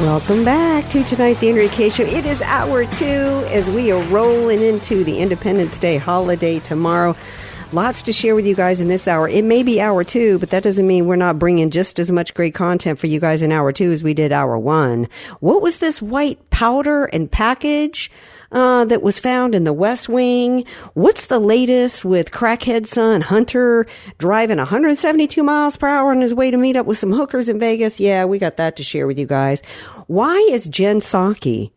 Welcome back to tonight's Andrea Kaye Show. It is hour two as we are rolling into the Independence Day holiday tomorrow. Lots to share with you guys in this hour. It may be hour two, but that doesn't mean we're not bringing just as much great content for you guys in hour two as we did hour one. What was this white powder and package? Uh, that was found in the West Wing. What's the latest with crackhead son Hunter driving 172 miles per hour on his way to meet up with some hookers in Vegas? Yeah, we got that to share with you guys. Why is Jen Psaki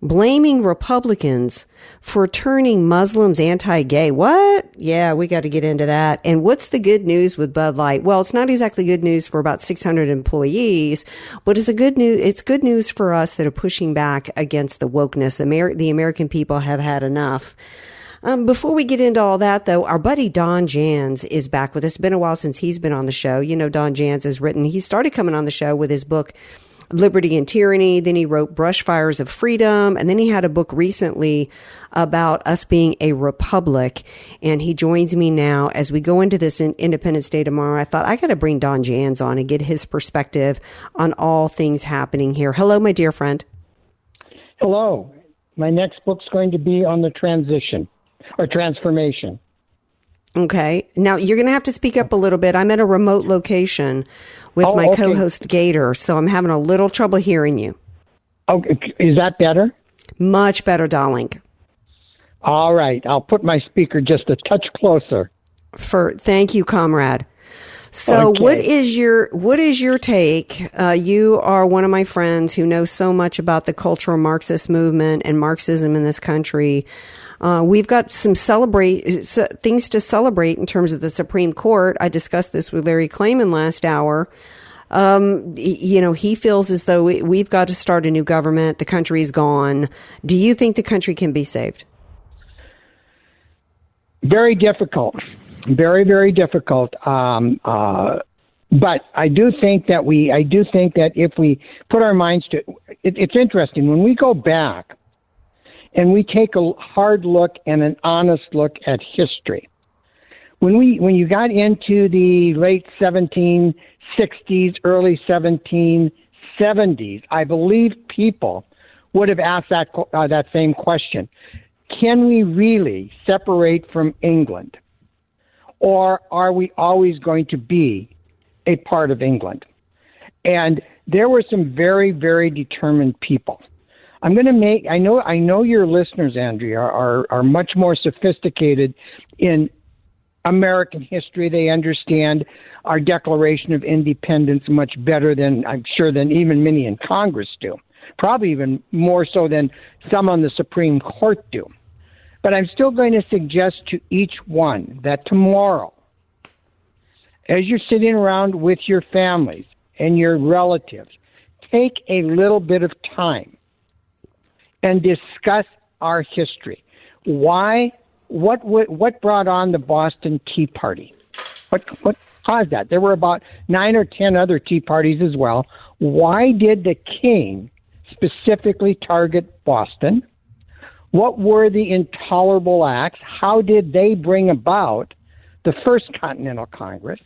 blaming Republicans for turning Muslims anti-gay. What? Yeah, we got to get into that. And what's the good news with Bud Light? Well, it's not exactly good news for about 600 employees, but it's a good news. It's good news for us that are pushing back against the wokeness. Amer- the American people have had enough. Um, before we get into all that, though, our buddy Don Jans is back with us. It's been a while since he's been on the show. You know, Don Jans has written, he started coming on the show with his book, Liberty and Tyranny. Then he wrote Brushfires of Freedom. And then he had a book recently about us being a republic. And he joins me now as we go into this in Independence Day tomorrow. I thought I got to bring Don Jans on and get his perspective on all things happening here. Hello, my dear friend. Hello. My next book's going to be on the transition or transformation. Okay. Now you're going to have to speak up a little bit. I'm at a remote location with Oh, my okay. co-host Gator, so I'm having a little trouble hearing you. Oh, is that better? Much better, darling. All right. I'll put my speaker just a touch closer. For thank you, comrade. So, Okay. what is your what is your take? Uh, you are one of my friends who knows so much about the cultural Marxist movement and Marxism in this country. Uh, we've got some celebrate things to celebrate in terms of the Supreme Court. I discussed this with Larry Klayman last hour. Um, you know, he feels as though we- we've got to start a new government. The country's gone. Do you think the country can be saved? Very difficult. Very, very difficult. Um, uh, but I do think that we, I do think that if we put our minds to it, it's interesting when we go back and we take a hard look and an honest look at history. When we, when you got into the late 1760s, early 1770s, I believe people would have asked that uh, that same question: Can we really separate from England, or are we always going to be a part of England? And there were some very, very determined people. I'm going to make. I know. I know your listeners, Andrea, are are much more sophisticated in American history. They understand our Declaration of Independence much better than I'm sure than even many in Congress do. Probably even more so than some on the Supreme Court do. But I'm still going to suggest to each one that tomorrow, as you're sitting around with your families and your relatives, take a little bit of time and discuss our history. Why? What? What, brought on the Boston Tea Party? What? What caused that? There were about nine or ten other Tea Parties as well. Why did the king specifically target Boston? What were the intolerable acts? How did they bring about the First Continental Congress?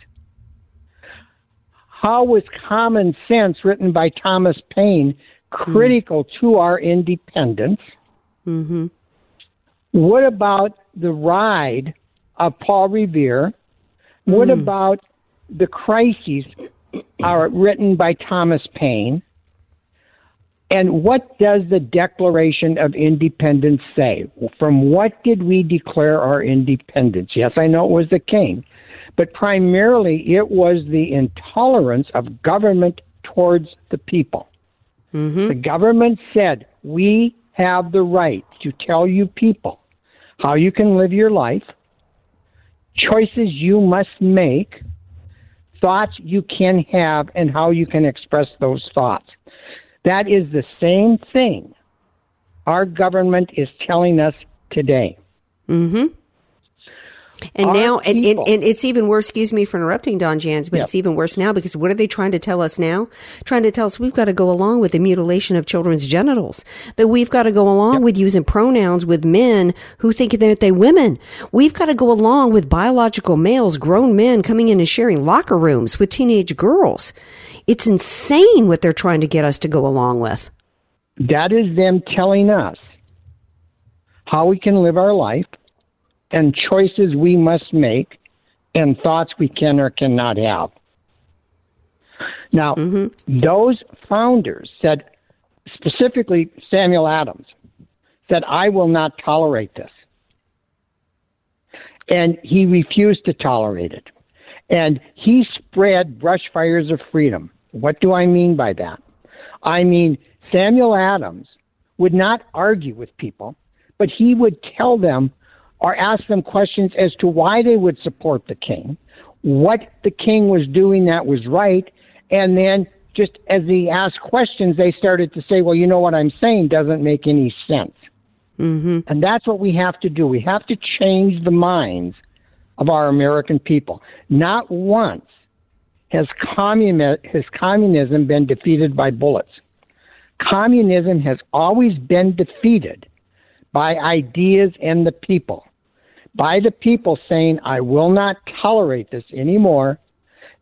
How was Common Sense, written by Thomas Paine, critical to our independence? Mm-hmm. What about the ride of Paul Revere? What about the crises are written by Thomas Paine? And what does the Declaration of Independence say? From what did we declare our independence? Yes, I know it was the king, but primarily it was the intolerance of government towards the people. Mm-hmm. The government said, We have the right to tell you people how you can live your life, choices you must make, thoughts you can have, and how you can express those thoughts. That is the same thing our government is telling us today. Mm-hmm. And Our now, and, and, and it's even worse, excuse me for interrupting, Don Jans, but Yeah. it's even worse now because what are they trying to tell us now? Trying to tell us we've got to go along with the mutilation of children's genitals, that we've got to go along with using pronouns with men who think that they're women. We've got to go along with biological males, grown men coming in and sharing locker rooms with teenage girls. It's insane what they're trying to get us to go along with. That is them telling us how we can live our life and choices we must make and thoughts we can or cannot have. Now, mm-hmm. those founders said, specifically Samuel Adams, said, I will not tolerate this. And he refused to tolerate it. And he spread brush fires of freedom. What do I mean by that? I mean, Samuel Adams would not argue with people, but he would tell them or ask them questions as to why they would support the king, what the king was doing that was right, and then just as he asked questions, they started to say, well, you know what I'm saying doesn't make any sense. Mm-hmm. And that's what we have to do. We have to change the minds of our American people. Not once has, communi- has communism been defeated by bullets. Communism has always been defeated by ideas and the people. By the people saying, I will not tolerate this anymore,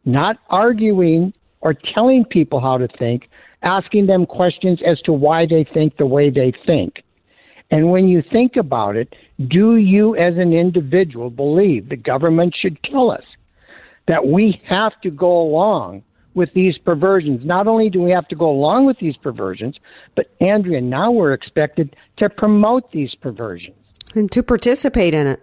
not arguing or telling people how to think, asking them questions as to why they think the way they think. And when you think about it, do you as an individual believe the government should tell us that we have to go along with these perversions? Not only do we have to go along with these perversions, but Andrea, now we're expected to promote these perversions. And to participate in it.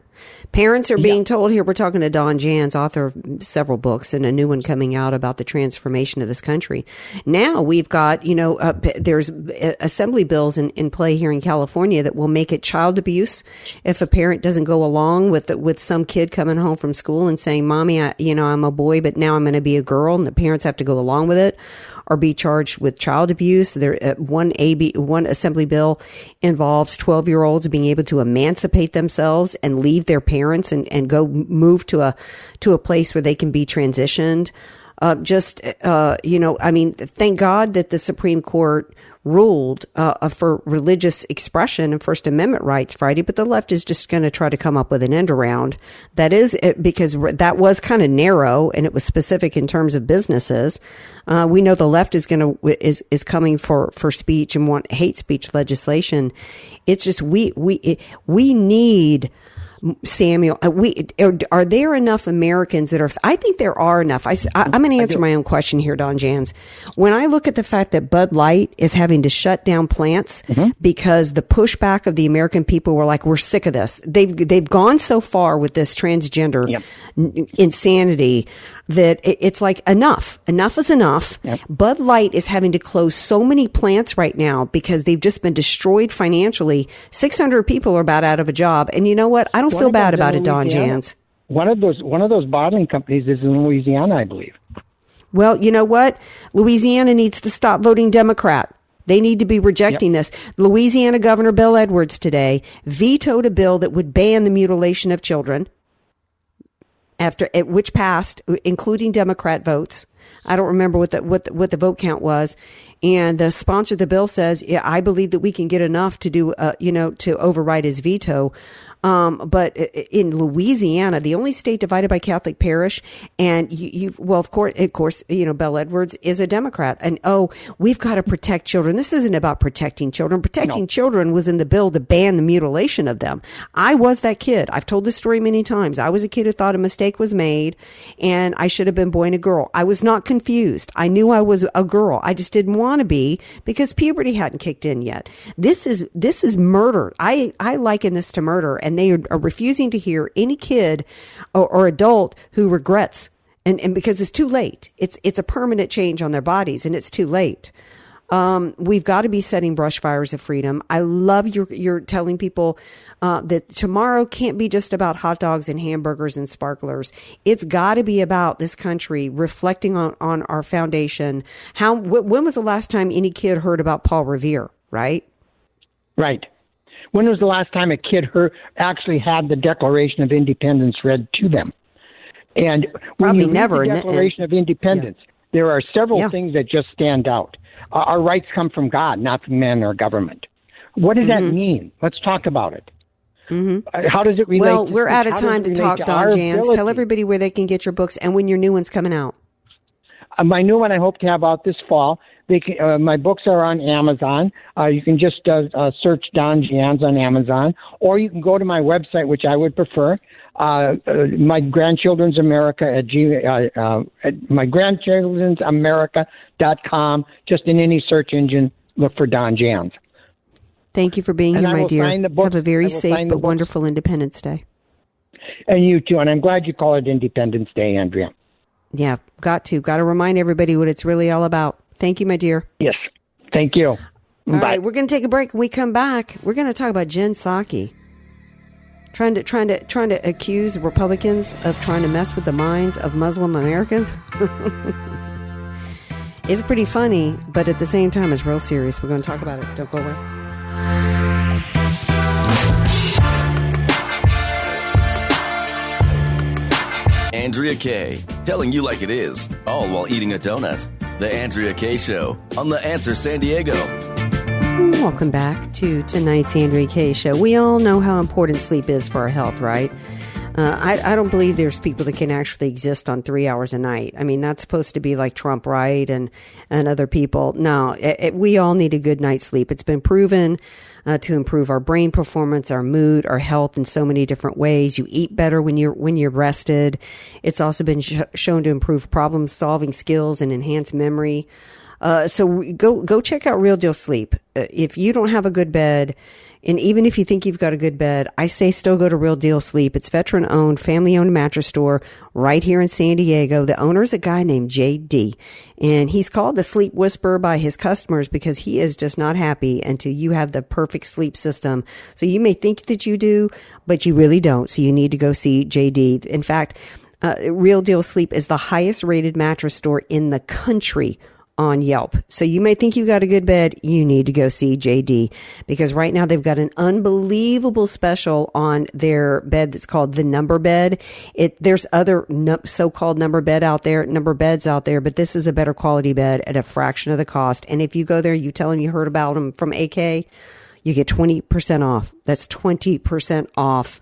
Parents are being told here. We're talking to Don Jans, author of several books, and a new one coming out about the transformation of this country. Now we've got, you know, uh, there's uh, assembly bills in, in play here in California that will make it child abuse if a parent doesn't go along with with some kid coming home from school and saying, "Mommy, I, you know, I'm a boy, but now I'm going to be a girl," and the parents have to go along with it or be charged with child abuse. There, uh, one AB, one assembly bill involves 12 year olds being able to emancipate themselves and leave their parents and, and go move to a, to a place where they can be transitioned. Uh, just, uh, you know, I mean, thank God that the Supreme Court ruled uh, for religious expression and First Amendment rights Friday, but the left is just going to try to come up with an end around. That is it, because that was kind of narrow and it was specific in terms of businesses. Uh, we know the left is going to is is coming for for speech and want hate speech legislation. It's just we we we need. Samuel, uh, we are, are there enough Americans that are? I think there are enough. I, am going to answer my own question here, Don Jans. When I look at the fact that Bud Light is having to shut down plants because the pushback of the American people were like, "We're sick of this." They've they've gone so far with this transgender Yep. n- insanity that it, it's like enough. Enough is enough. Bud Light is having to close so many plants right now because they've just been destroyed financially. Six hundred people are about out of a job, and you know what? I don't One feel bad about it, Don Jans. One of those one of those bottling companies is in Louisiana, I believe. Well, you know what? Louisiana needs to stop voting Democrat. They need to be rejecting this. Louisiana Governor Bel Edwards today vetoed a bill that would ban the mutilation of children after which passed, including Democrat votes. I don't remember what the what the, what the vote count was, and the sponsor of the bill says, yeah, "I believe that we can get enough to do, uh, you know, to override his veto." Um, but in Louisiana, the only state divided by Catholic parish, and you, you well, of course, of course, you know, Bel Edwards is a Democrat, and oh, we've got to protect children. This isn't about protecting children. Protecting children was in the bill to ban the mutilation of them. I was that kid. I've told this story many times. I was a kid who thought a mistake was made, and I should have been boy and a girl. I was not confused. I knew I was a girl. I just didn't want want to be because puberty hadn't kicked in yet. This is this is murder. I I liken this to murder, and they are, are refusing to hear any kid or, or adult who regrets and and because it's too late. It's it's a permanent change on their bodies, and it's too late. Um, we've got to be setting brush fires of freedom. I love your you're telling people uh, that tomorrow can't be just about hot dogs and hamburgers and sparklers. It's got to be about this country reflecting on on our foundation. How wh- when was the last time any kid heard about Paul Revere? Right. Right. When was the last time a kid heard, actually had the Declaration of Independence read to them? And when Probably you read never, the and- Declaration of Independence, there are several Yeah. things that just stand out. Uh, our rights come from God, not from man or government. What does Mm-hmm. that mean? Let's talk about it. Uh, How does it relate? Well, to, we're out of how does it time to talk, to Don our Jans. ability? Tell everybody where they can get your books and when your new one's coming out. Uh, my new one I hope to have out this fall. They can, uh, my books are on Amazon. Uh, you can just uh, uh, search Don Jans on Amazon, or you can go to my website, which I would prefer. Uh, uh, my grandchildren's America at, G, uh, uh, at my grandchildren's America.com. Just in any search engine, look for Don Jans. Thank you for being And here, I my dear. Have a very safe but wonderful Independence Day. And you too. And I'm glad you call it Independence Day, Andrea. Yeah, got to. Got to remind everybody what it's really all about. Thank you, my dear. Yes. Thank you. All Bye. right, we're going to take a break. When we come back, we're going to talk about Jen Psaki. Trying to trying to trying to accuse Republicans of trying to mess with the minds of Muslim Americans. it's pretty funny, but at the same time, it's real serious. We're going to talk about it. Don't go away. Andrea Kaye, telling you like it is, all while eating a donut. The Andrea Kaye Show on The Answer San Diego. Welcome back to tonight's Andrea Kaye show. We all know how important sleep is for our health, right? Uh, I, I don't believe there's people that can actually exist on three hours a night. I mean, that's supposed to be like Trump, right? And and other people. No, it, it- we all need a good night's sleep. It's been proven uh, to improve our brain performance, our mood, our health in so many different ways. You eat better when you're when you're rested. It's also been sh- shown to improve problem solving skills and enhance memory. Uh, so go go check out Real Deal Sleep. Uh, if you don't have a good bed, and even if you think you've got a good bed, I say still go to Real Deal Sleep. It's veteran owned, family owned mattress store right here in San Diego. The owner is a guy named JD, and he's called the Sleep Whisperer by his customers because he is just not happy until you have the perfect sleep system. So you may think that you do, but you really don't. So you need to go see JD. In fact, uh, Real Deal Sleep is the highest rated mattress store in the country on Yelp. So you may think you've got a good bed. You need to go see JD because right now they've got an unbelievable special on their bed that's called the number bed. It, there's other no, so-called number bed out there, number beds out there, but this is a better quality bed at a fraction of the cost. And if you go there, you tell them you heard about them from AK, you get 20% off. That's 20% off.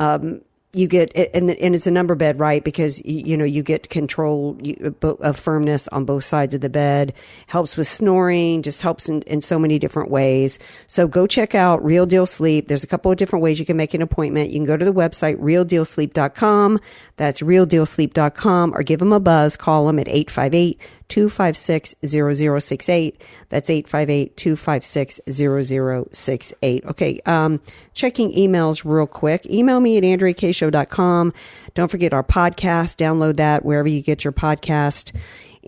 Um, you get and and it's a number bed, right? Because you, know you get control uh, of firmness on both sides of the bed. Helps with snoring. Just helps in, in so many different ways. So go check out Real Deal Sleep. There's a couple of different ways you can make an appointment. You can go to the website realdealsleep.com. That's realdealsleep.com, or give them a buzz. Call them at 858 256 0068. That's 858 256 0068. Okay, um, checking emails real quick. Email me at andreakshow.com. Don't forget our podcast. Download that wherever you get your podcast.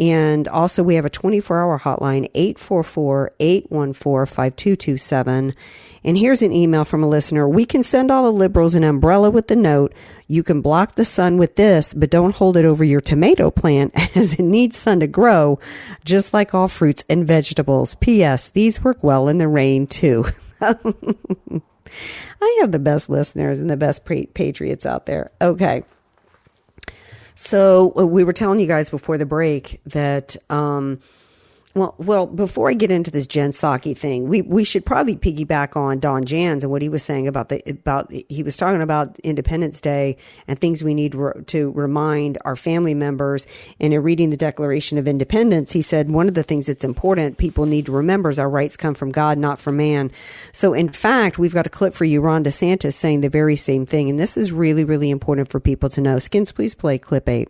And also, we have a 24 hour hotline, 844 814 5227. And here's an email from a listener. We can send all the liberals an umbrella with the note. You can block the sun with this, but don't hold it over your tomato plant as it needs sun to grow, just like all fruits and vegetables. P.S. These work well in the rain too. I have the best listeners and the best patriots out there. Okay. So uh, we were telling you guys before the break that, um, well, well, before I get into this Jen Psaki thing, we, we should probably piggyback on Don Jans and what he was saying about the about he was talking about Independence Day and things we need re- to remind our family members. And in reading the Declaration of Independence, he said one of the things that's important people need to remember is our rights come from God, not from man. So, in fact, we've got a clip for you, Ron DeSantis, saying the very same thing, and this is really, really important for people to know. Skins, please play clip eight.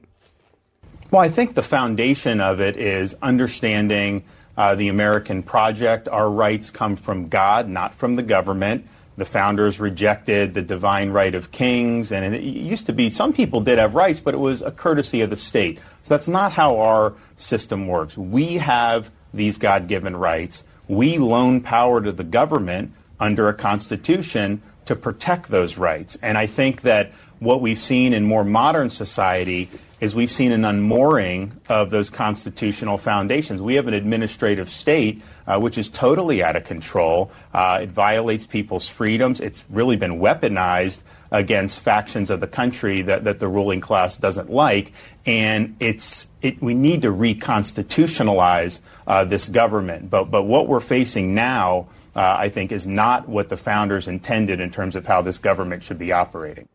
Well, I think the foundation of it is understanding uh, the American project. Our rights come from God, not from the government. The founders rejected the divine right of kings, and it used to be some people did have rights, but it was a courtesy of the state. So that's not how our system works. We have these God given rights. We loan power to the government under a constitution to protect those rights. And I think that what we've seen in more modern society is we've seen an unmooring of those constitutional foundations. We have an administrative state uh, which is totally out of control. Uh, it violates people's freedoms. It's really been weaponized against factions of the country that, that the ruling class doesn't like. And it's it, we need to reconstitutionalize uh, this government. But but what we're facing now, uh, I think, is not what the founders intended in terms of how this government should be operating.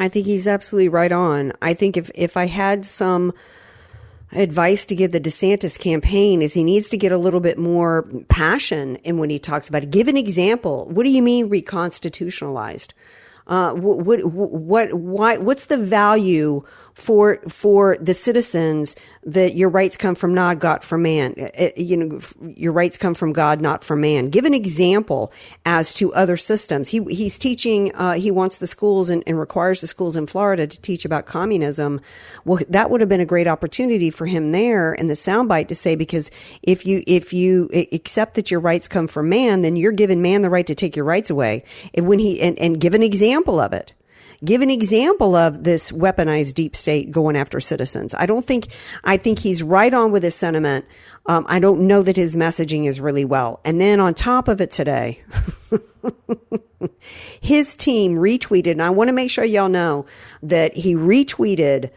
I think he's absolutely right on. I think if, if I had some advice to give the DeSantis campaign is he needs to get a little bit more passion in when he talks about it. Give an example. What do you mean reconstitutionalized? Uh, what, what, what, why, what's the value for for the citizens that your rights come from God, not from man. Uh, uh, you know, your rights come from God, not from man. Give an example as to other systems. He he's teaching. Uh, he wants the schools and, and, requires the schools in Florida to teach about communism. Well, that would have been a great opportunity for him there in the soundbite to say because if you if you accept that your rights come from man, then you're giving man the right to take your rights away. And when he and, and give an example of it give an example of this weaponized deep state going after citizens. I don't think, I think he's right on with his sentiment. Um, I don't know that his messaging is really well. And then on top of it today, his team retweeted, and I want to make sure y'all know that he retweeted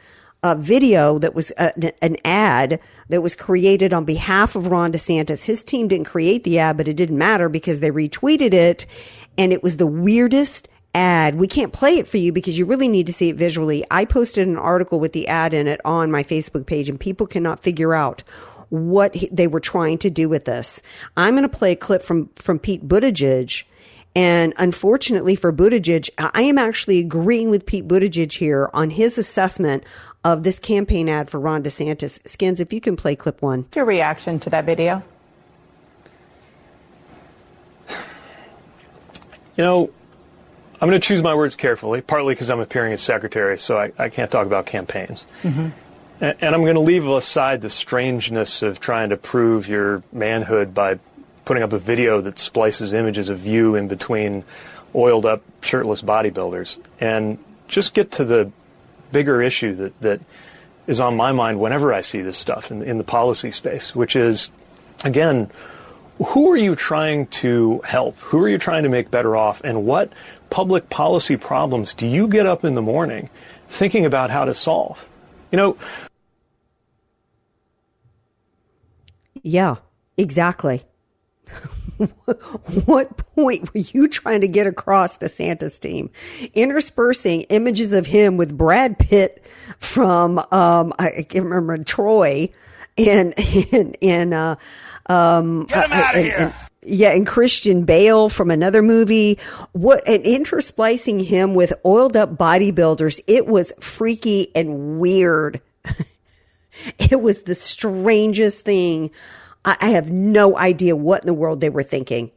a video that was a, an ad that was created on behalf of Ron DeSantis. His team didn't create the ad, but it didn't matter because they retweeted it and it was the weirdest ad. We can't play it for you because you really need to see it visually. I posted an article with the ad in it on my Facebook page and people cannot figure out what they were trying to do with this. I'm going to play a clip from, from Pete Buttigieg. And unfortunately for Buttigieg, I am actually agreeing with Pete Buttigieg here on his assessment of this campaign ad for Ron DeSantis. Skins, if you can play clip one. Your reaction to that video? You know, I'm going to choose my words carefully, partly because I'm appearing as secretary, so I, I can't talk about campaigns. Mm-hmm. And, and I'm going to leave aside the strangeness of trying to prove your manhood by putting up a video that splices images of you in between oiled up, shirtless bodybuilders, and just get to the bigger issue that, that is on my mind whenever I see this stuff in, in the policy space, which is, again, who are you trying to help? Who are you trying to make better off? And what public policy problems do you get up in the morning thinking about how to solve? You know, yeah, exactly. what point were you trying to get across to Santa's team? Interspersing images of him with Brad Pitt from um, I can't remember Troy and in in uh, um, Get him out of here. And, yeah, and Christian Bale from another movie. What and intersplicing him with oiled up bodybuilders. It was freaky and weird. it was the strangest thing. I, I have no idea what in the world they were thinking.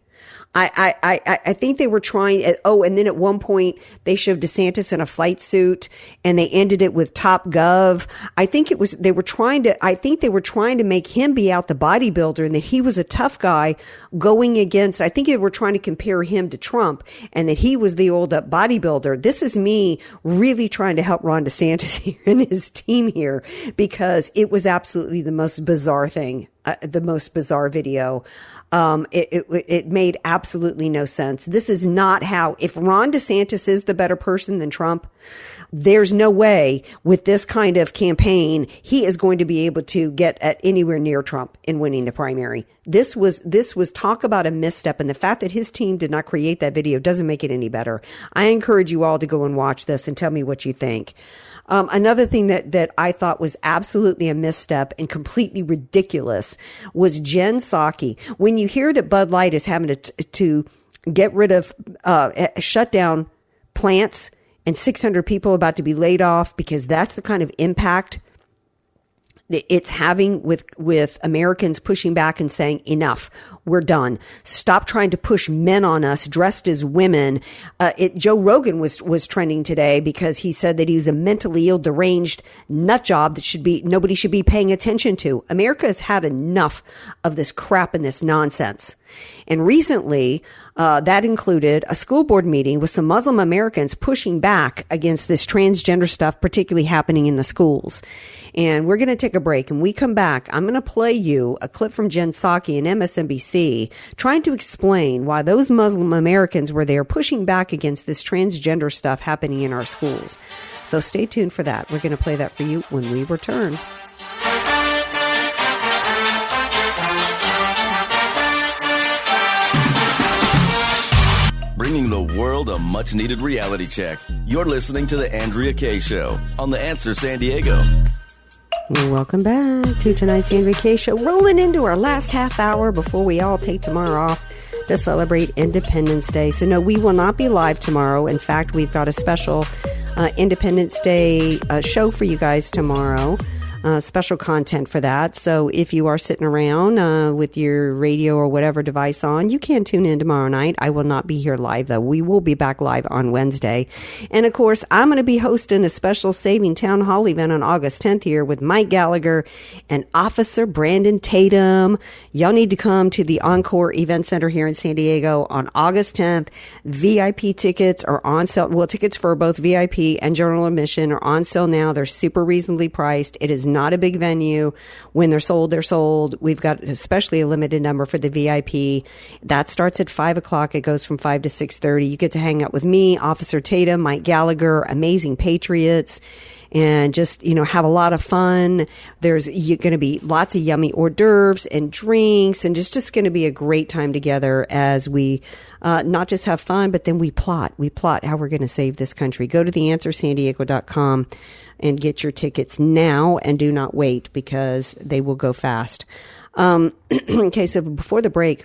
I, I, I, think they were trying. Oh, and then at one point they showed DeSantis in a flight suit and they ended it with Top Gov. I think it was, they were trying to, I think they were trying to make him be out the bodybuilder and that he was a tough guy going against, I think they were trying to compare him to Trump and that he was the old up bodybuilder. This is me really trying to help Ron DeSantis here and his team here because it was absolutely the most bizarre thing, uh, the most bizarre video. Um, it, it, it made absolutely no sense. This is not how, if Ron DeSantis is the better person than Trump, there's no way with this kind of campaign he is going to be able to get at anywhere near Trump in winning the primary. This was this was talk about a misstep and the fact that his team did not create that video doesn't make it any better. I encourage you all to go and watch this and tell me what you think. Um, another thing that, that I thought was absolutely a misstep and completely ridiculous was Jen Psaki. When you hear that Bud Light is having to, to get rid of, uh, eh, shut down plants and 600 people about to be laid off because that's the kind of impact it's having with with Americans pushing back and saying enough. We're done. Stop trying to push men on us dressed as women. Uh, it, Joe Rogan was was trending today because he said that he's a mentally ill deranged nut job that should be nobody should be paying attention to. America has had enough of this crap and this nonsense and recently uh, that included a school board meeting with some Muslim Americans pushing back against this transgender stuff, particularly happening in the schools. And we're going to take a break. And we come back, I'm going to play you a clip from Jen Psaki and MSNBC trying to explain why those Muslim Americans were there pushing back against this transgender stuff happening in our schools. So stay tuned for that. We're going to play that for you when we return. Bringing the world a much needed reality check. You're listening to The Andrea Kaye Show on The Answer San Diego. Welcome back to tonight's Andrea Kaye Show. Rolling into our last half hour before we all take tomorrow off to celebrate Independence Day. So, no, we will not be live tomorrow. In fact, we've got a special uh, Independence Day uh, show for you guys tomorrow uh, special content for that. So if you are sitting around uh, with your radio or whatever device on, you can tune in tomorrow night. I will not be here live though. We will be back live on Wednesday. And of course, I'm going to be hosting a special Saving Town Hall event on August 10th here with Mike Gallagher and Officer Brandon Tatum. Y'all need to come to the Encore Event Center here in San Diego on August 10th. VIP tickets are on sale. Well, tickets for both VIP and general admission are on sale now. They're super reasonably priced. It is not a big venue. When they're sold, they're sold. We've got especially a limited number for the VIP. That starts at five o'clock. It goes from five to six thirty. You get to hang out with me, Officer Tatum, Mike Gallagher, amazing patriots and just you know have a lot of fun. There's going to be lots of yummy hors d'oeuvres and drinks, and just just going to be a great time together as we uh, not just have fun, but then we plot. We plot how we're going to save this country. Go to theanswersandiego.com and get your tickets now and do not wait because they will go fast. Um, okay, so before the break,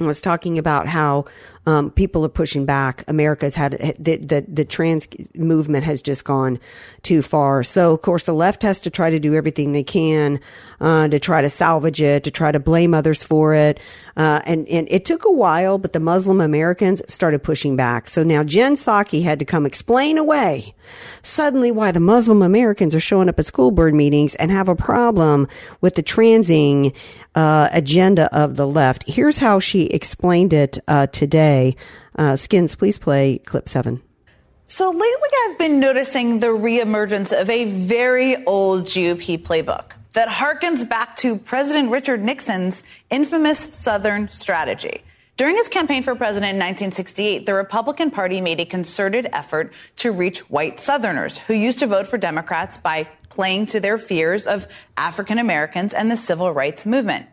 I was talking about how um, people are pushing back. America's had the, the, the trans movement has just gone too far. So of course the left has to try to do everything they can uh, to try to salvage it, to try to blame others for it. Uh, and and it took a while, but the Muslim Americans started pushing back. So now Jen Psaki had to come explain away suddenly why the Muslim Americans are showing up at school board meetings and have a problem with the transing uh, agenda of the left. Here's how she explained it uh, today today. Uh, Skins, please play clip seven. So lately, I've been noticing the reemergence of a very old GOP playbook that harkens back to President Richard Nixon's infamous Southern strategy. During his campaign for president in 1968, the Republican Party made a concerted effort to reach white Southerners who used to vote for Democrats by playing to their fears of African Americans and the civil rights movement.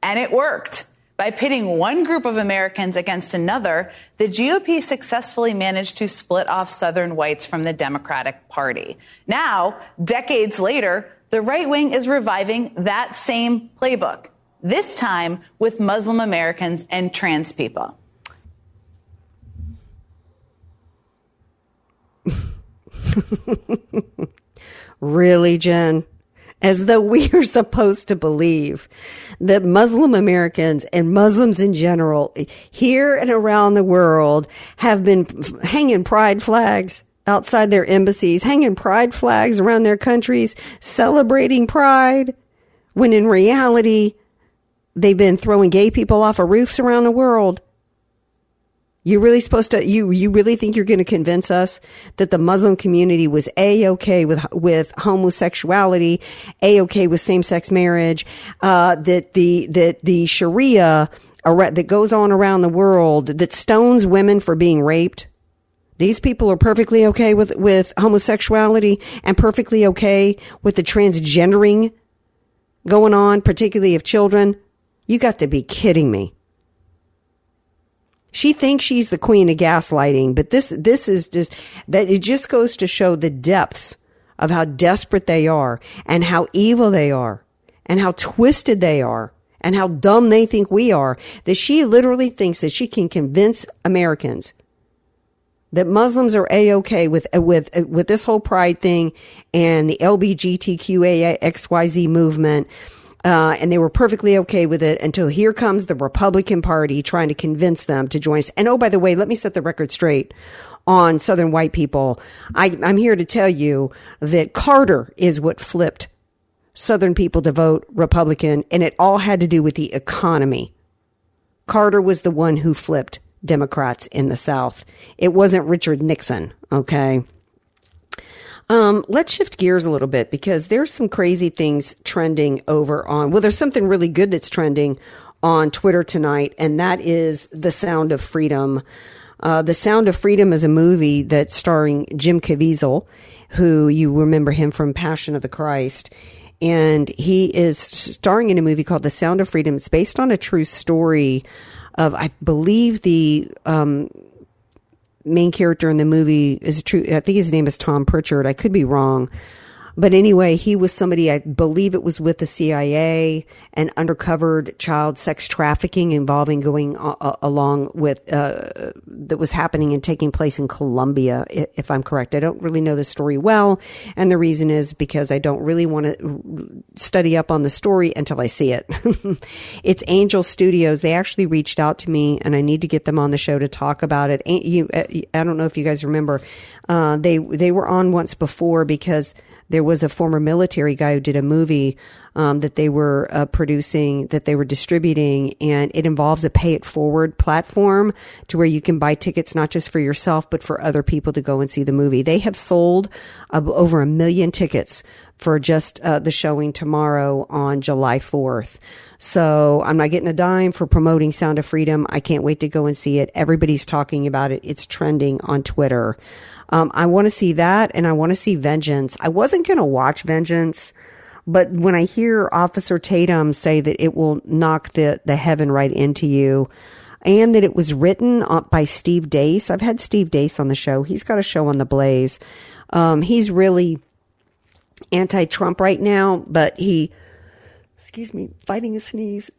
And it worked. By pitting one group of Americans against another, the GOP successfully managed to split off Southern whites from the Democratic Party. Now, decades later, the right wing is reviving that same playbook, this time with Muslim Americans and trans people. really, Jen? As though we are supposed to believe that Muslim Americans and Muslims in general here and around the world have been hanging pride flags outside their embassies, hanging pride flags around their countries, celebrating pride, when in reality, they've been throwing gay people off of roofs around the world you really supposed to you you really think you're going to convince us that the Muslim community was a okay with with homosexuality, a okay with same sex marriage, uh, that the that the Sharia that goes on around the world that stones women for being raped. These people are perfectly okay with with homosexuality and perfectly okay with the transgendering going on, particularly of children. You got to be kidding me. She thinks she's the queen of gaslighting, but this this is just that it just goes to show the depths of how desperate they are and how evil they are and how twisted they are and how dumb they think we are that she literally thinks that she can convince Americans that Muslims are a okay with with with this whole pride thing and the LBGTQA XYZ movement. Uh, and they were perfectly okay with it until here comes the Republican Party trying to convince them to join us. And oh, by the way, let me set the record straight on Southern white people. I, I'm here to tell you that Carter is what flipped Southern people to vote Republican, and it all had to do with the economy. Carter was the one who flipped Democrats in the South. It wasn't Richard Nixon, okay? Um, let's shift gears a little bit because there's some crazy things trending over on, well, there's something really good that's trending on Twitter tonight, and that is The Sound of Freedom. Uh, the Sound of Freedom is a movie that's starring Jim Caviezel, who you remember him from Passion of the Christ. And he is starring in a movie called The Sound of Freedom. It's based on a true story of, I believe, the um, main character in the movie is true. I think his name is Tom Pritchard. I could be wrong. But anyway, he was somebody, I believe it was with the CIA and undercovered child sex trafficking involving going along with, uh, that was happening and taking place in Colombia, if I'm correct. I don't really know the story well. And the reason is because I don't really want to study up on the story until I see it. it's Angel Studios. They actually reached out to me and I need to get them on the show to talk about it. Uh, I don't know if you guys remember, uh, they, they were on once before because there was a former military guy who did a movie um, that they were uh, producing, that they were distributing, and it involves a pay it forward platform to where you can buy tickets not just for yourself but for other people to go and see the movie. They have sold uh, over a million tickets for just uh, the showing tomorrow on July 4th. So I'm not getting a dime for promoting Sound of Freedom. I can't wait to go and see it. Everybody's talking about it. It's trending on Twitter. Um, I want to see that and I want to see Vengeance. I wasn't going to watch Vengeance, but when I hear Officer Tatum say that it will knock the, the heaven right into you, and that it was written by Steve Deace. I've had Steve Deace on the show. He's got a show on the Blaze. Um, he's really anti-Trump right now, but he, excuse me, fighting a sneeze.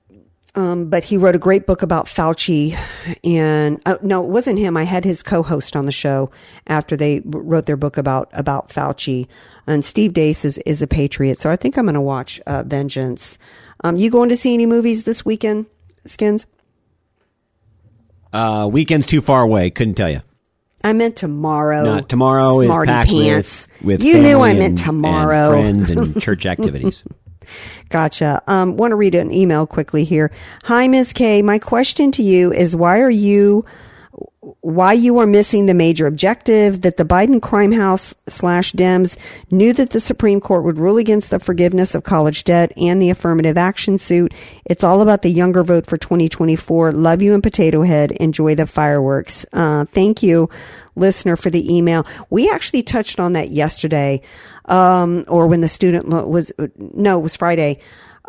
Um, but he wrote a great book about Fauci, and uh, no, it wasn't him. I had his co-host on the show after they wrote their book about about Fauci. And Steve Deace is, is a patriot, so I think I'm going to watch uh, Vengeance. Um, you going to see any movies this weekend, Skins? Uh, weekend's too far away. Couldn't tell you. I meant tomorrow. No, tomorrow Smarty is packed pants. with, with you knew I family meant and- tomorrow. and friends and church activities. Gotcha. Um, want to read an email quickly here. Hi, Ms. K. My question to you is why are you, why you are missing the major objective that the Biden crime house slash Dems knew that the Supreme Court would rule against the forgiveness of college debt and the affirmative action suit. It's all about the younger vote for 2024. Love you and Potato Head. Enjoy the fireworks. Uh, thank you, listener, for the email. We actually touched on that yesterday, um, or when the student was, no, it was Friday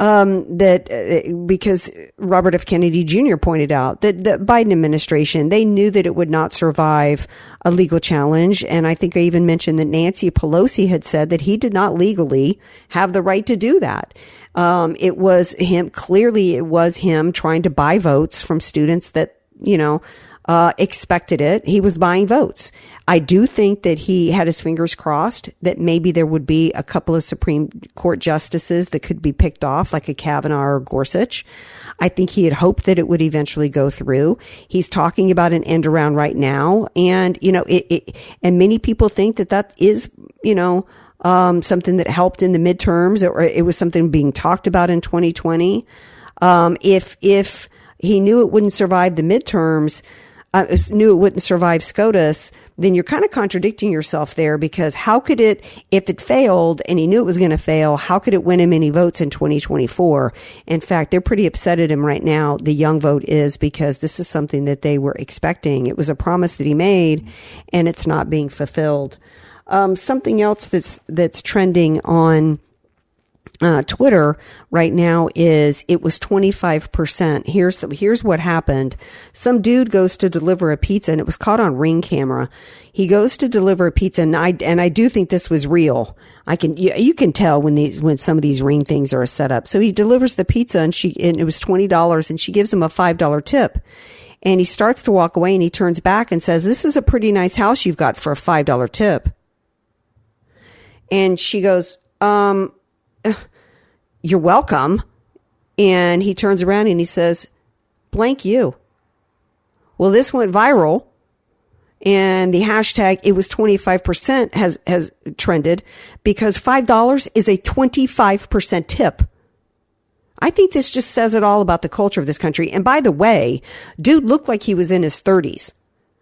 um, that uh, because Robert F. Kennedy Jr. pointed out that the Biden administration they knew that it would not survive a legal challenge, and I think I even mentioned that Nancy Pelosi had said that he did not legally have the right to do that. Um, it was him clearly it was him trying to buy votes from students that you know uh, expected it. He was buying votes. I do think that he had his fingers crossed that maybe there would be a couple of Supreme Court justices that could be picked off, like a Kavanaugh or Gorsuch. I think he had hoped that it would eventually go through. He's talking about an end around right now, and you know, it, it and many people think that that is, you know. Um, something that helped in the midterms, or it was something being talked about in 2020. Um, if if he knew it wouldn't survive the midterms, uh, knew it wouldn't survive SCOTUS, then you're kind of contradicting yourself there because how could it, if it failed and he knew it was going to fail, how could it win him any votes in 2024? In fact, they're pretty upset at him right now. The young vote is because this is something that they were expecting. It was a promise that he made and it's not being fulfilled. Um, something else that's, that's trending on, uh, Twitter right now is it was 25%. Here's the, here's what happened. Some dude goes to deliver a pizza and it was caught on ring camera. He goes to deliver a pizza and I, and I do think this was real. I can, you, you can tell when these, when some of these ring things are set up. So he delivers the pizza and she, and it was $20 and she gives him a $5 tip. And he starts to walk away and he turns back and says, This is a pretty nice house you've got for a $5 tip. And she goes, Um, you're welcome. And he turns around and he says, Blank you. Well, this went viral and the hashtag it was 25% has has trended because $5 is a 25% tip. I think this just says it all about the culture of this country. And by the way, dude looked like he was in his 30s.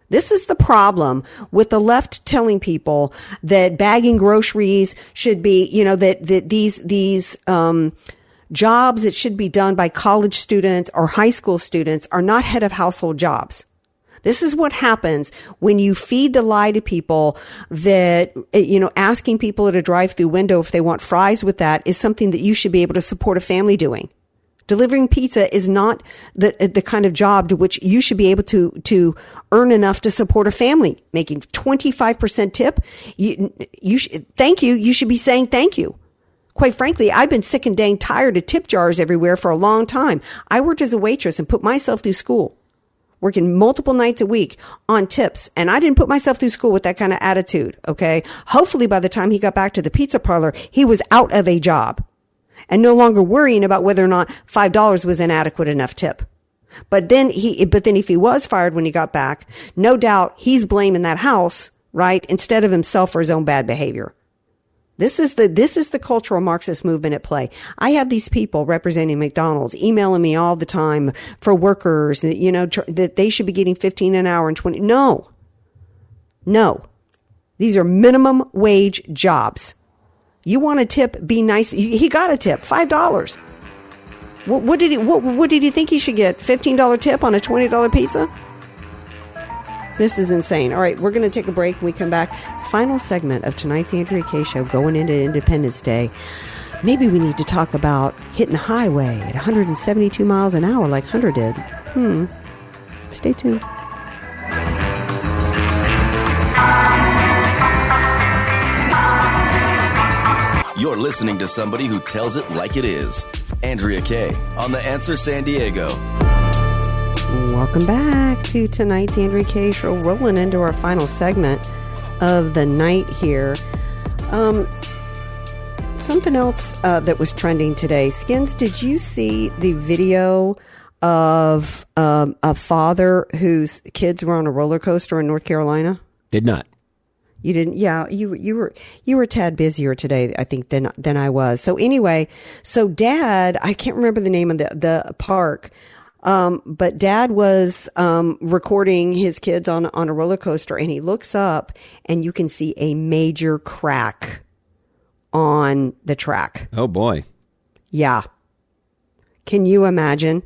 This is the problem with the left telling people that bagging groceries should be, you know, that, that these, these, um, jobs that should be done by college students or high school students are not head of household jobs. This is what happens when you feed the lie to people that, you know, asking people at a drive through window if they want fries with that is something that you should be able to support a family doing. Delivering pizza is not the, the kind of job to which you should be able to, to earn enough to support a family. Making 25% tip, you, you sh- thank you. You should be saying thank you. Quite frankly, I've been sick and dang tired of tip jars everywhere for a long time. I worked as a waitress and put myself through school working multiple nights a week on tips. And I didn't put myself through school with that kind of attitude. Okay. Hopefully by the time he got back to the pizza parlor, he was out of a job and no longer worrying about whether or not $5 was inadequate enough tip. But then he, but then if he was fired when he got back, no doubt he's blaming that house, right? Instead of himself for his own bad behavior. This is the this is the cultural Marxist movement at play. I have these people representing McDonald's emailing me all the time for workers that you know tr- that they should be getting 15 an hour and 20. No. No. These are minimum wage jobs. You want a tip, be nice. He got a tip, $5. What, what did he what, what did he think he should get? $15 tip on a $20 pizza? This is insane. All right, we're going to take a break. When we come back. Final segment of tonight's Andrea Kaye show going into Independence Day. Maybe we need to talk about hitting the highway at 172 miles an hour like Hunter did. Hmm. Stay tuned. You're listening to somebody who tells it like it is. Andrea Kaye on The Answer San Diego. Welcome back to tonight's Andrea Kaye show, rolling into our final segment of the night here. Um, something else uh, that was trending today. Skins, did you see the video of um, a father whose kids were on a roller coaster in North Carolina? Did not. You didn't, yeah. You you were you were a tad busier today, I think, than than I was. So anyway, so Dad, I can't remember the name of the the park, um, but Dad was um, recording his kids on on a roller coaster, and he looks up, and you can see a major crack on the track. Oh boy. Yeah. Can you imagine?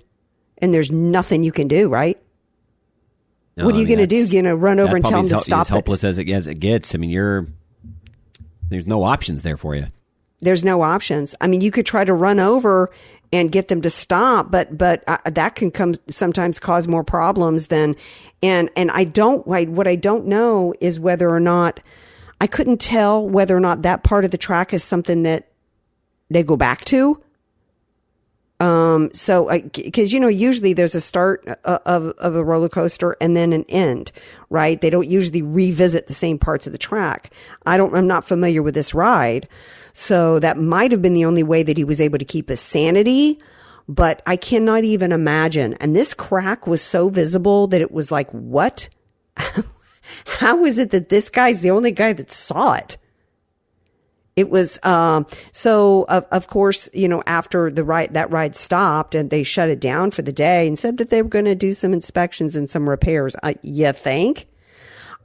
And there's nothing you can do, right? No, what are I you mean, going to do? Going to run over and tell him to hel- stop As it? helpless as it as it gets. I mean, you're there's no options there for you. there's no options. I mean, you could try to run over and get them to stop, but but uh, that can come sometimes cause more problems than and and I don't I, what I don't know is whether or not I couldn't tell whether or not that part of the track is something that they go back to. Um, so, because you know, usually there's a start uh, of of a roller coaster and then an end, right? They don't usually revisit the same parts of the track. I don't. I'm not familiar with this ride, so that might have been the only way that he was able to keep his sanity. But I cannot even imagine. And this crack was so visible that it was like, what? How is it that this guy's the only guy that saw it? It was um, so. Of, of course, you know after the ride that ride stopped and they shut it down for the day and said that they were going to do some inspections and some repairs. Uh, you think?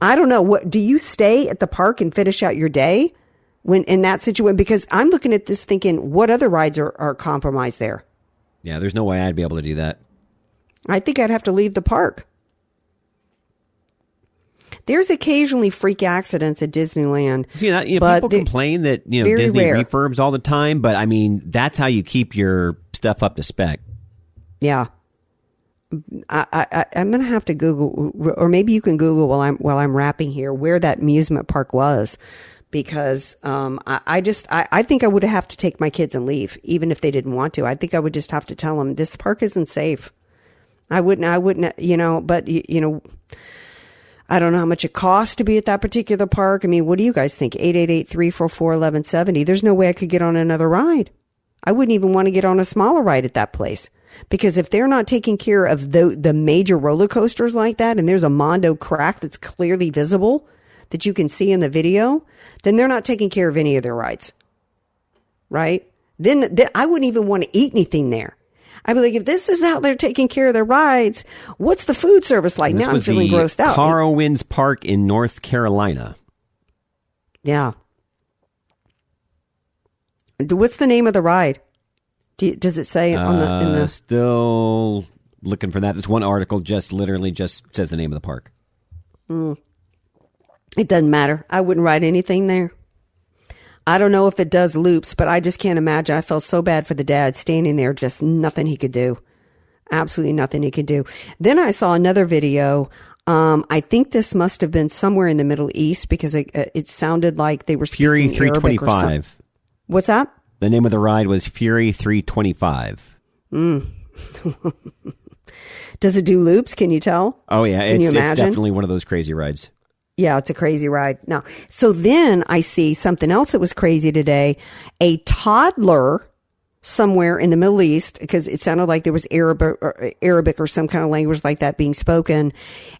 I don't know. What do you stay at the park and finish out your day when in that situation? Because I'm looking at this thinking, what other rides are, are compromised there? Yeah, there's no way I'd be able to do that. I think I'd have to leave the park. There's occasionally freak accidents at Disneyland. See, that, you know, people complain that you know Disney rare. refurbs all the time, but I mean that's how you keep your stuff up to spec. Yeah. I, I, I'm going to have to Google, or maybe you can Google while I'm while I'm rapping here where that amusement park was, because um, I, I just I, I think I would have to take my kids and leave, even if they didn't want to. I think I would just have to tell them this park isn't safe. I wouldn't. I wouldn't. You know, but you, you know. I don't know how much it costs to be at that particular park. I mean, what do you guys think? 888-344-1170. There's no way I could get on another ride. I wouldn't even want to get on a smaller ride at that place. Because if they're not taking care of the the major roller coasters like that and there's a Mondo crack that's clearly visible that you can see in the video, then they're not taking care of any of their rides. Right? Then, then I wouldn't even want to eat anything there. I'd be like, if this is how they're taking care of their rides, what's the food service like? Now I'm feeling grossed out. Carowinds Park in North Carolina. Yeah. What's the name of the ride? Do you, does it say on the in Uh, the? still looking for that. This one article just literally just says the name of the park. Mm. It doesn't matter. I wouldn't ride anything there. I don't know if it does loops, but I just can't imagine. I felt so bad for the dad standing there, just nothing he could do. Absolutely nothing he could do. Then I saw another video. Um, I think this must have been somewhere in the Middle East because it, uh, it sounded like they were Fury speaking Arabic 325. What's that? The name of the ride was Fury 325. Mm. Does it do loops? Can you tell? Oh yeah, Can it's, you it's definitely one of those crazy rides. Yeah, it's a crazy ride. No. So then I see something else that was crazy today. A toddler somewhere in the Middle East, because it sounded like there was Arabic or, uh, Arabic or some kind of language like that being spoken.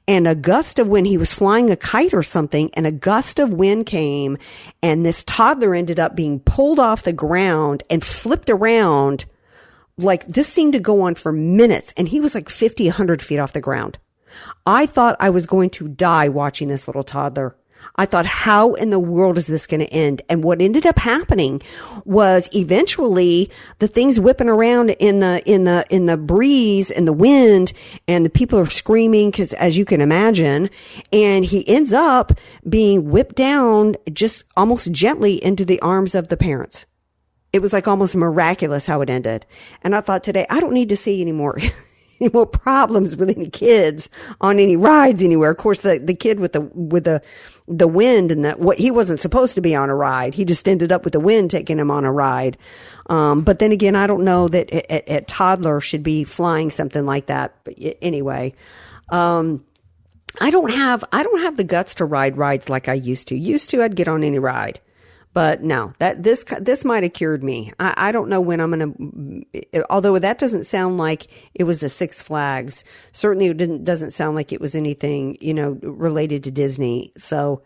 And a gust of wind, he was flying a kite or something, and a gust of wind came, and this toddler ended up being pulled off the ground and flipped around. Like this seemed to go on for minutes, and he was like 50, 100 feet off the ground. I thought I was going to die watching this little toddler. I thought, how in the world is this going to end? And what ended up happening was eventually the thing's whipping around in the, in the, in the breeze and the wind and the people are screaming because as you can imagine, and he ends up being whipped down just almost gently into the arms of the parents. It was like almost miraculous how it ended. And I thought today, I don't need to see any more. any more problems with any kids on any rides anywhere. Of course, the, the kid with the, with the, the wind and that, what, he wasn't supposed to be on a ride. He just ended up with the wind taking him on a ride. Um, but then again, I don't know that a, a, toddler should be flying something like that. But anyway, um, I don't have, I don't have the guts to ride rides like I used to. Used to, I'd get on any ride. But no, that this this might have cured me. I, I don't know when I'm gonna. Although that doesn't sound like it was a Six Flags. Certainly, it didn't doesn't sound like it was anything you know related to Disney. So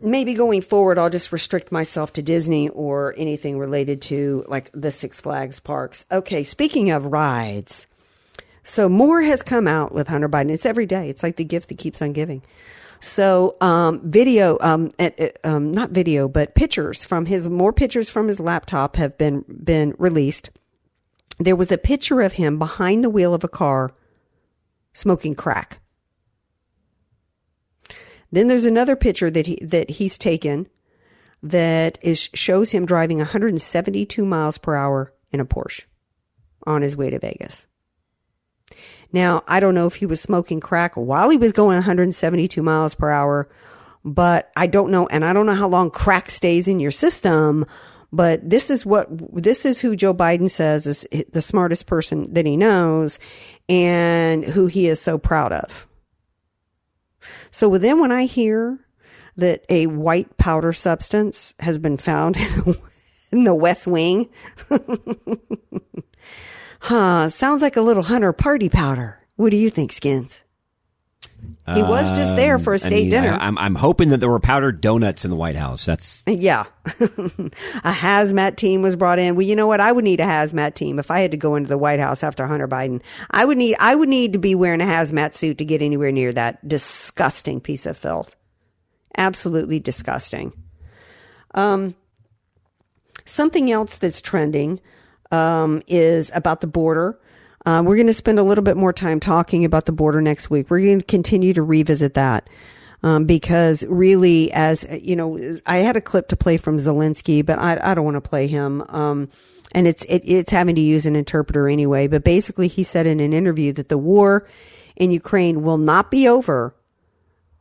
maybe going forward, I'll just restrict myself to Disney or anything related to like the Six Flags parks. Okay, speaking of rides, so more has come out with Hunter Biden. It's every day. It's like the gift that keeps on giving. So, um, video, um, at, at, um, not video, but pictures from his, more pictures from his laptop have been, been released. There was a picture of him behind the wheel of a car smoking crack. Then there's another picture that he, that he's taken that is, shows him driving 172 miles per hour in a Porsche on his way to Vegas. Now, I don't know if he was smoking crack while he was going 172 miles per hour, but I don't know. And I don't know how long crack stays in your system. But this is what, this is who Joe Biden says is the smartest person that he knows and who he is so proud of. So then when I hear that a white powder substance has been found in the West Wing, Huh, sounds like a little hunter party powder. What do you think, Skins? He was just there for a Um, state I mean, dinner. I, am I'm hoping that there were powdered donuts in the White House. That's Yeah. a hazmat team was brought in. Well, you know what? I would need a hazmat team if I had to go into the White House after Hunter Biden. I would need I would need to be wearing a hazmat suit to get anywhere near that disgusting piece of filth. Absolutely disgusting. Um something else that's trending um, is about the border. Uh, we're going to spend a little bit more time talking about the border next week. We're going to continue to revisit that. Um, because really, as you know, I had a clip to play from Zelensky, but I, I don't want to play him. Um, and it's it, it's having to use an interpreter anyway. But basically, he said in an interview that the war in Ukraine will not be over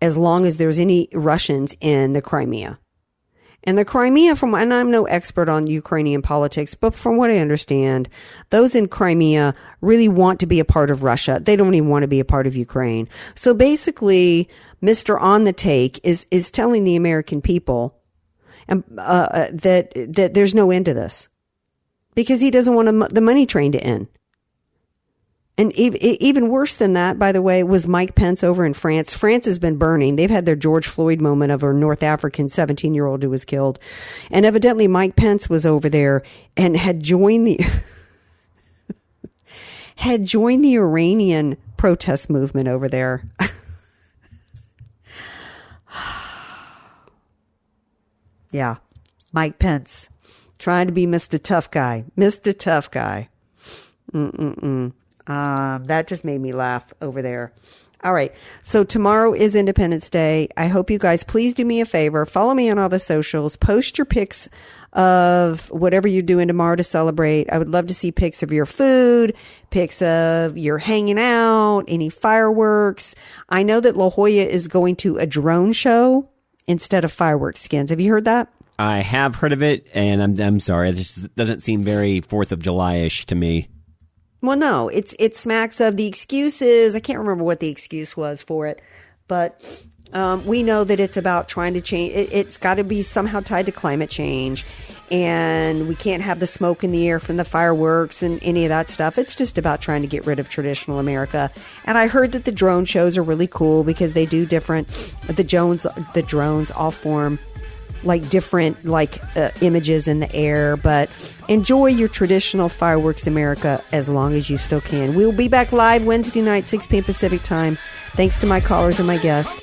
as long as there's any Russians in the Crimea. And the Crimea, from and I'm no expert on Ukrainian politics, but from what I understand, those in Crimea really want to be a part of Russia. They don't even want to be a part of Ukraine. So basically, Mister On the Take is is telling the American people, um, uh, uh, that that there's no end to this because he doesn't want the money train to end. And even worse than that, by the way, was Mike Pence over in France. France has been burning. They've had their George Floyd moment of a North African 17 year old who was killed. And evidently Mike Pence was over there and had joined the, had joined the Iranian protest movement over there. yeah. Mike Pence trying to be Mr. Tough Guy. Mr. Tough Guy. Mm-mm-mm. Um, that just made me laugh over there. All right. So tomorrow is Independence Day. I hope you guys please do me a favor. Follow me on all the socials. Post your pics of whatever you're doing tomorrow to celebrate. I would love to see pics of your food, pics of your hanging out, any fireworks. I know that La Jolla is going to a drone show instead of fireworks skins. Have you heard that? I have heard of it, and I'm I'm sorry. This doesn't seem very Fourth of July ish to me. Well, no, it's it smacks of the excuses. I can't remember what the excuse was for it, but um, we know that it's about trying to change. It, it's got to be somehow tied to climate change, and we can't have the smoke in the air from the fireworks and any of that stuff. It's just about trying to get rid of traditional America. And I heard that the drone shows are really cool because they do different. The drones, the drones all form like different like uh, images in the air but enjoy your traditional fireworks america as long as you still can. We'll be back live wednesday night 6 p.m pacific time. Thanks to my callers and my guests